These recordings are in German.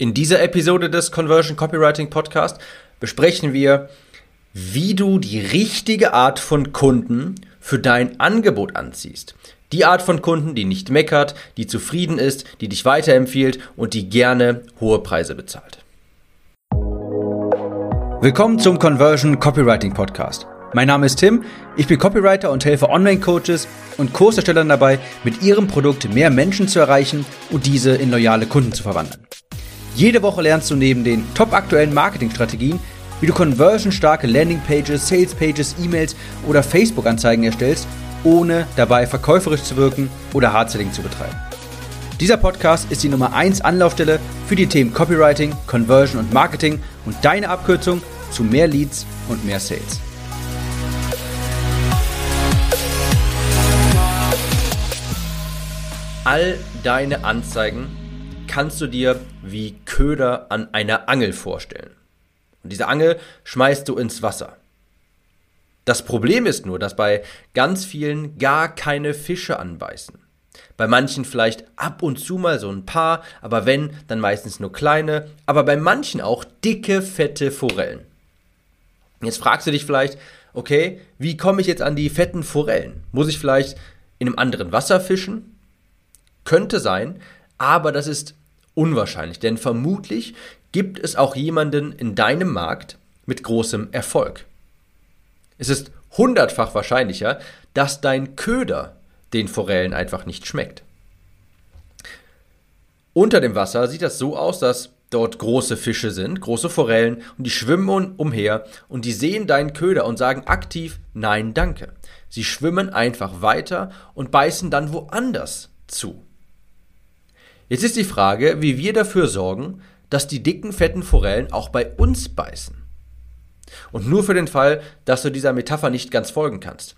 In dieser Episode des Conversion Copywriting Podcast besprechen wir, wie du die richtige Art von Kunden für dein Angebot anziehst. Die Art von Kunden, die nicht meckert, die zufrieden ist, die dich weiterempfiehlt und die gerne hohe Preise bezahlt. Willkommen zum Conversion Copywriting Podcast. Mein Name ist Tim, ich bin Copywriter und helfe Online-Coaches und Kurserstellern dabei, mit ihrem Produkt mehr Menschen zu erreichen und diese in loyale Kunden zu verwandeln. Jede Woche lernst du neben den top aktuellen Marketingstrategien, wie du conversionstarke Landingpages, Salespages, E-Mails oder Facebook-Anzeigen erstellst, ohne dabei verkäuferisch zu wirken oder Hardselling zu betreiben. Dieser Podcast ist die Nummer 1 Anlaufstelle für die Themen Copywriting, Conversion und Marketing und deine Abkürzung zu mehr Leads und mehr Sales. All deine Anzeigen kannst du dir wie Köder an einer Angel vorstellen. Und diese Angel schmeißt du ins Wasser. Das Problem ist nur, dass bei ganz vielen gar keine Fische anbeißen. Bei manchen vielleicht ab und zu mal so ein paar, aber wenn, dann meistens nur kleine, aber bei manchen auch dicke, fette Forellen. Jetzt fragst du dich vielleicht, okay, wie komme ich jetzt an die fetten Forellen? Muss ich vielleicht in einem anderen Wasser fischen? Könnte sein, aber das ist unwahrscheinlich, denn vermutlich gibt es auch jemanden in deinem Markt mit großem Erfolg. Es ist hundertfach wahrscheinlicher, dass dein Köder den Forellen einfach nicht schmeckt. Unter dem Wasser sieht das so aus, dass dort große Fische sind, große Forellen, und die schwimmen umher und die sehen deinen Köder und sagen aktiv Nein, danke. Sie schwimmen einfach weiter und beißen dann woanders zu. Jetzt ist die Frage, wie wir dafür sorgen, dass die dicken, fetten Forellen auch bei uns beißen. Und nur für den Fall, dass du dieser Metapher nicht ganz folgen kannst.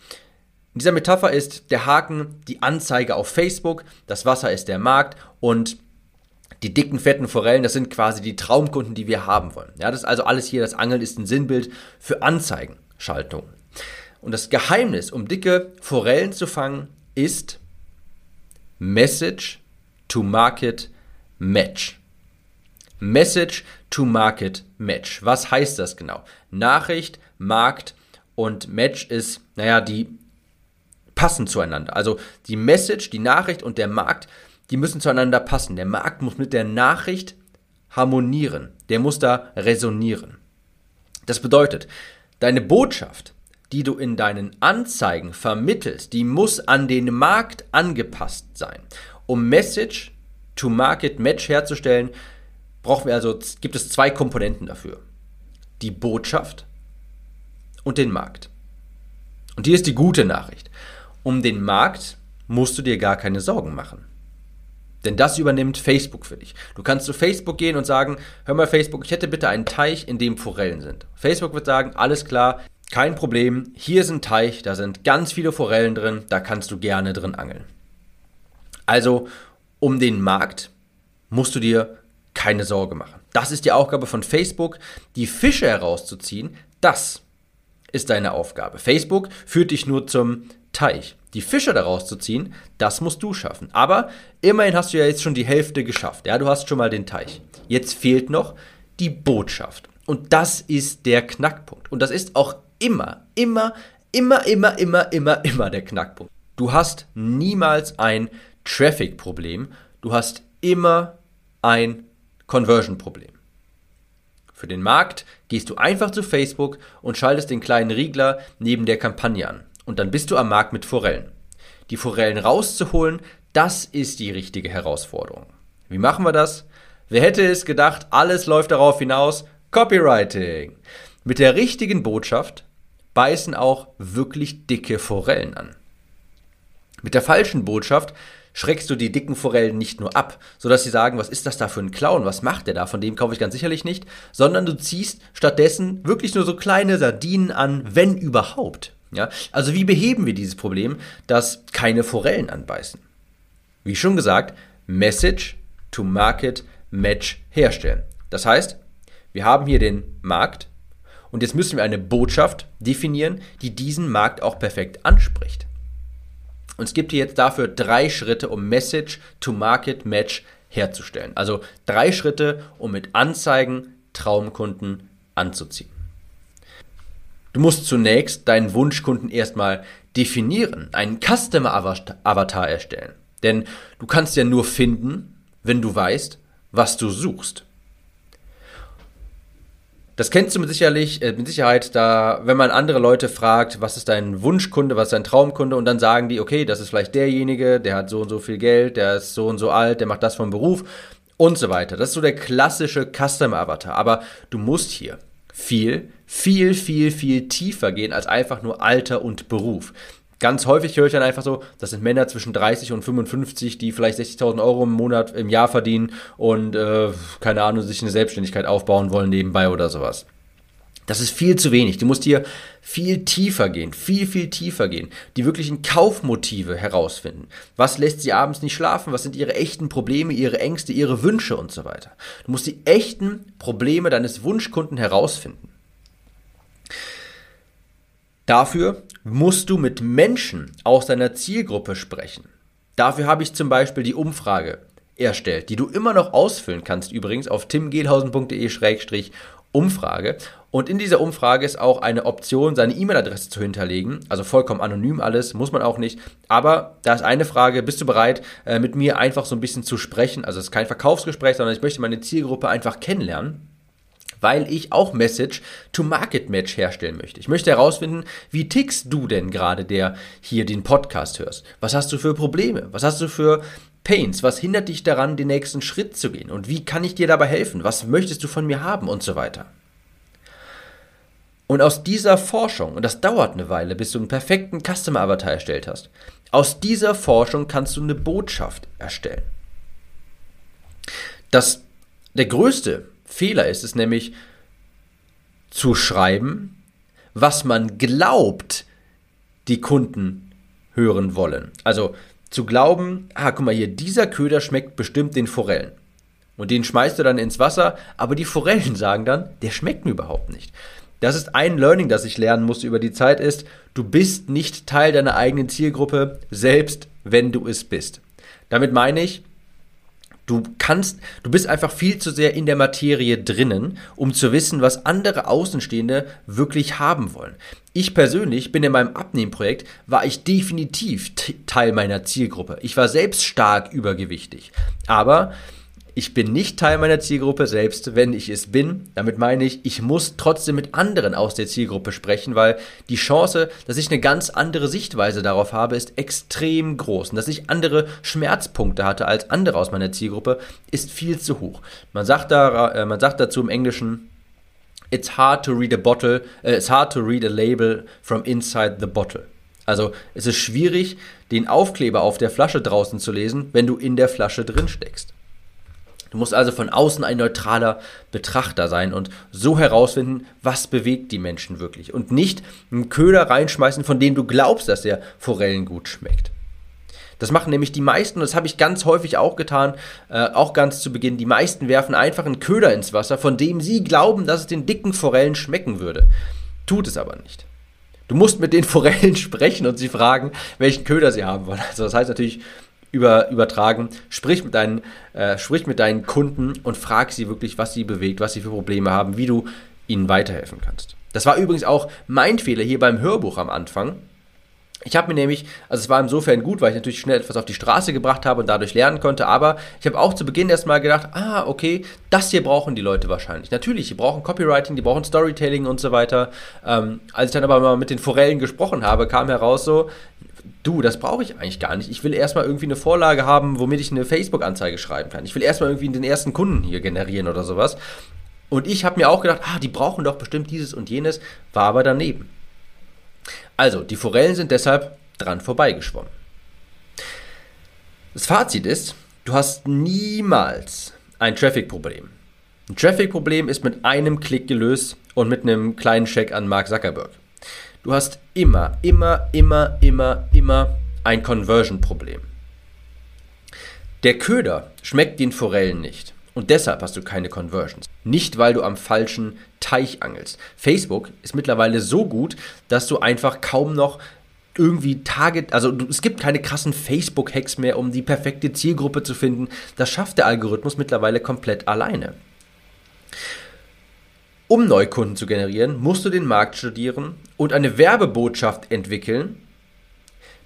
In dieser Metapher ist der Haken die Anzeige auf Facebook, das Wasser ist der Markt und die dicken, fetten Forellen, das sind quasi die Traumkunden, die wir haben wollen. Ja, das ist also alles hier, das Angeln ist ein Sinnbild für Anzeigenschaltung. Und das Geheimnis, um dicke Forellen zu fangen, ist Message to Market Match. Message to Market Match. Was heißt das genau? Nachricht, Markt und Match ist, naja, die passen zueinander. Also die Message, die Nachricht und der Markt, die müssen zueinander passen. Der Markt muss mit der Nachricht harmonieren. Der muss da resonieren. Das bedeutet, deine Botschaft, die du in deinen Anzeigen vermittelst, die muss an den Markt angepasst sein. Um Message to Market Match herzustellen, brauchen wir also, gibt es zwei Komponenten dafür. Die Botschaft und den Markt. Und hier ist die gute Nachricht. Um den Markt musst du dir gar keine Sorgen machen. Denn das übernimmt Facebook für dich. Du kannst zu Facebook gehen und sagen, hör mal Facebook, ich hätte bitte einen Teich, in dem Forellen sind. Facebook wird sagen, alles klar, kein Problem, hier ist ein Teich, da sind ganz viele Forellen drin, da kannst du gerne drin angeln. Also um den Markt musst du dir keine Sorge machen. Das ist die Aufgabe von Facebook, die Fische herauszuziehen. Das ist deine Aufgabe. Facebook führt dich nur zum Teich. Die Fische daraus zu ziehen, das musst du schaffen. Aber immerhin hast du ja jetzt schon die Hälfte geschafft. Ja, du hast schon mal den Teich. Jetzt fehlt noch die Botschaft. Und das ist der Knackpunkt. Und das ist auch immer, immer, immer, immer, immer, immer, immer der Knackpunkt. Du hast niemals ein Traffic-Problem, du hast immer ein Conversion-Problem. Für den Markt gehst du einfach zu Facebook und schaltest den kleinen Riegler neben der Kampagne an. Und dann bist du am Markt mit Forellen. Die Forellen rauszuholen, das ist die richtige Herausforderung. Wie machen wir das? Wer hätte es gedacht, alles läuft darauf hinaus? Copywriting. Mit der richtigen Botschaft beißen auch wirklich dicke Forellen an. Mit der falschen Botschaft schreckst du die dicken Forellen nicht nur ab, sodass sie sagen, was ist das da für ein Clown, was macht der da, von dem kaufe ich ganz sicherlich nicht, sondern du ziehst stattdessen wirklich nur so kleine Sardinen an, wenn überhaupt. Ja? Also wie beheben wir dieses Problem, dass keine Forellen anbeißen? Wie schon gesagt, Message to Market Match herstellen. Das heißt, wir haben hier den Markt und jetzt müssen wir eine Botschaft definieren, die diesen Markt auch perfekt anspricht. Und es gibt hier jetzt dafür drei Schritte, um Message to Market Match herzustellen. Also drei Schritte, um mit Anzeigen Traumkunden anzuziehen. Du musst zunächst deinen Wunschkunden erstmal definieren, einen Customer Avatar erstellen. Denn du kannst ja nur finden, wenn du weißt, was du suchst. Das kennst du mit, sicherlich, äh, mit Sicherheit, da, wenn man andere Leute fragt, was ist dein Wunschkunde, was ist dein Traumkunde, und dann sagen die, okay, das ist vielleicht derjenige, der hat so und so viel Geld, der ist so und so alt, der macht das vom Beruf und so weiter. Das ist so der klassische Custom Avatar. Aber du musst hier viel, viel, viel, viel tiefer gehen als einfach nur Alter und Beruf. Ganz häufig höre ich dann einfach so, das sind Männer zwischen 30 und 55, die vielleicht 60.000 Euro im Monat, im Jahr verdienen und, äh, keine Ahnung, sich eine Selbstständigkeit aufbauen wollen nebenbei oder sowas. Das ist viel zu wenig. Du musst hier viel tiefer gehen, viel, viel tiefer gehen. Die wirklichen Kaufmotive herausfinden. Was lässt sie abends nicht schlafen? Was sind ihre echten Probleme, ihre Ängste, ihre Wünsche und so weiter. Du musst die echten Probleme deines Wunschkunden herausfinden. Dafür musst du mit Menschen aus deiner Zielgruppe sprechen. Dafür habe ich zum Beispiel die Umfrage erstellt, die du immer noch ausfüllen kannst, übrigens auf timgehlhausen.de-umfrage. Und in dieser Umfrage ist auch eine Option, seine E-Mail-Adresse zu hinterlegen. Also vollkommen anonym alles, muss man auch nicht. Aber da ist eine Frage, bist du bereit, äh, mit mir einfach so ein bisschen zu sprechen? Also es ist kein Verkaufsgespräch, sondern ich möchte meine Zielgruppe einfach kennenlernen weil ich auch Message to Market Match herstellen möchte. Ich möchte herausfinden, wie tickst du denn gerade, der hier den Podcast hörst? Was hast du für Probleme? Was hast du für Pains? Was hindert dich daran, den nächsten Schritt zu gehen? Und wie kann ich dir dabei helfen? Was möchtest du von mir haben? Und so weiter. Und aus dieser Forschung, und das dauert eine Weile, bis du einen perfekten Customer Avatar erstellt hast, aus dieser Forschung kannst du eine Botschaft erstellen. Das, der größte Fehler ist es nämlich zu schreiben, was man glaubt, die Kunden hören wollen. Also zu glauben, ah, guck mal hier, dieser Köder schmeckt bestimmt den Forellen. Und den schmeißt du dann ins Wasser, aber die Forellen sagen dann, der schmeckt mir überhaupt nicht. Das ist ein Learning, das ich lernen musste über die Zeit, ist, du bist nicht Teil deiner eigenen Zielgruppe, selbst wenn du es bist. Damit meine ich, Du kannst, du bist einfach viel zu sehr in der Materie drinnen, um zu wissen, was andere Außenstehende wirklich haben wollen. Ich persönlich bin in meinem Abnehmprojekt, war ich definitiv Teil meiner Zielgruppe. Ich war selbst stark übergewichtig. Aber ich bin nicht Teil meiner Zielgruppe, selbst wenn ich es bin. Damit meine ich, ich muss trotzdem mit anderen aus der Zielgruppe sprechen, weil die Chance, dass ich eine ganz andere Sichtweise darauf habe, ist extrem groß. Und dass ich andere Schmerzpunkte hatte als andere aus meiner Zielgruppe, ist viel zu hoch. Man sagt, da, äh, man sagt dazu im Englischen, It's hard to read a bottle, uh, it's hard to read a label from inside the bottle. Also es ist schwierig, den Aufkleber auf der Flasche draußen zu lesen, wenn du in der Flasche drin steckst. Du musst also von außen ein neutraler Betrachter sein und so herausfinden, was bewegt die Menschen wirklich und nicht einen Köder reinschmeißen, von dem du glaubst, dass der Forellen gut schmeckt. Das machen nämlich die meisten, und das habe ich ganz häufig auch getan, äh, auch ganz zu Beginn. Die meisten werfen einfach einen Köder ins Wasser, von dem sie glauben, dass es den dicken Forellen schmecken würde. Tut es aber nicht. Du musst mit den Forellen sprechen und sie fragen, welchen Köder sie haben wollen. Also das heißt natürlich, über, übertragen. Sprich mit, deinen, äh, sprich mit deinen Kunden und frag sie wirklich, was sie bewegt, was sie für Probleme haben, wie du ihnen weiterhelfen kannst. Das war übrigens auch mein Fehler hier beim Hörbuch am Anfang. Ich habe mir nämlich, also es war insofern gut, weil ich natürlich schnell etwas auf die Straße gebracht habe und dadurch lernen konnte, aber ich habe auch zu Beginn erstmal gedacht, ah, okay, das hier brauchen die Leute wahrscheinlich. Natürlich, die brauchen Copywriting, die brauchen Storytelling und so weiter. Ähm, als ich dann aber mal mit den Forellen gesprochen habe, kam heraus so, du, das brauche ich eigentlich gar nicht. Ich will erstmal irgendwie eine Vorlage haben, womit ich eine Facebook-Anzeige schreiben kann. Ich will erstmal irgendwie den ersten Kunden hier generieren oder sowas. Und ich habe mir auch gedacht, ah, die brauchen doch bestimmt dieses und jenes, war aber daneben. Also, die Forellen sind deshalb dran vorbeigeschwommen. Das Fazit ist, du hast niemals ein Traffic-Problem. Ein Traffic-Problem ist mit einem Klick gelöst und mit einem kleinen Check an Mark Zuckerberg. Du hast immer, immer, immer, immer, immer ein Conversion-Problem. Der Köder schmeckt den Forellen nicht. Und deshalb hast du keine Conversions. Nicht, weil du am falschen Teich angelst. Facebook ist mittlerweile so gut, dass du einfach kaum noch irgendwie Target, also es gibt keine krassen Facebook-Hacks mehr, um die perfekte Zielgruppe zu finden. Das schafft der Algorithmus mittlerweile komplett alleine. Um Neukunden zu generieren, musst du den Markt studieren und eine Werbebotschaft entwickeln,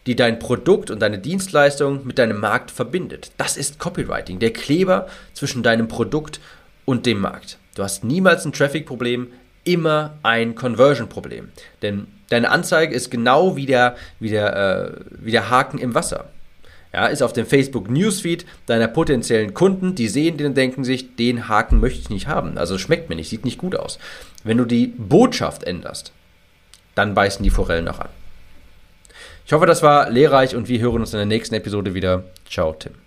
die dein Produkt und deine Dienstleistung mit deinem Markt verbindet. Das ist Copywriting, der Kleber zwischen deinem Produkt und dem Markt. Du hast niemals ein Traffic-Problem, immer ein Conversion-Problem. Denn deine Anzeige ist genau wie der, wie der, äh, wie der Haken im Wasser. Ja, ist auf dem Facebook Newsfeed deiner potenziellen Kunden, die sehen den und denken sich, den Haken möchte ich nicht haben. Also schmeckt mir nicht, sieht nicht gut aus. Wenn du die Botschaft änderst, dann beißen die Forellen auch an. Ich hoffe, das war lehrreich und wir hören uns in der nächsten Episode wieder. Ciao, Tim.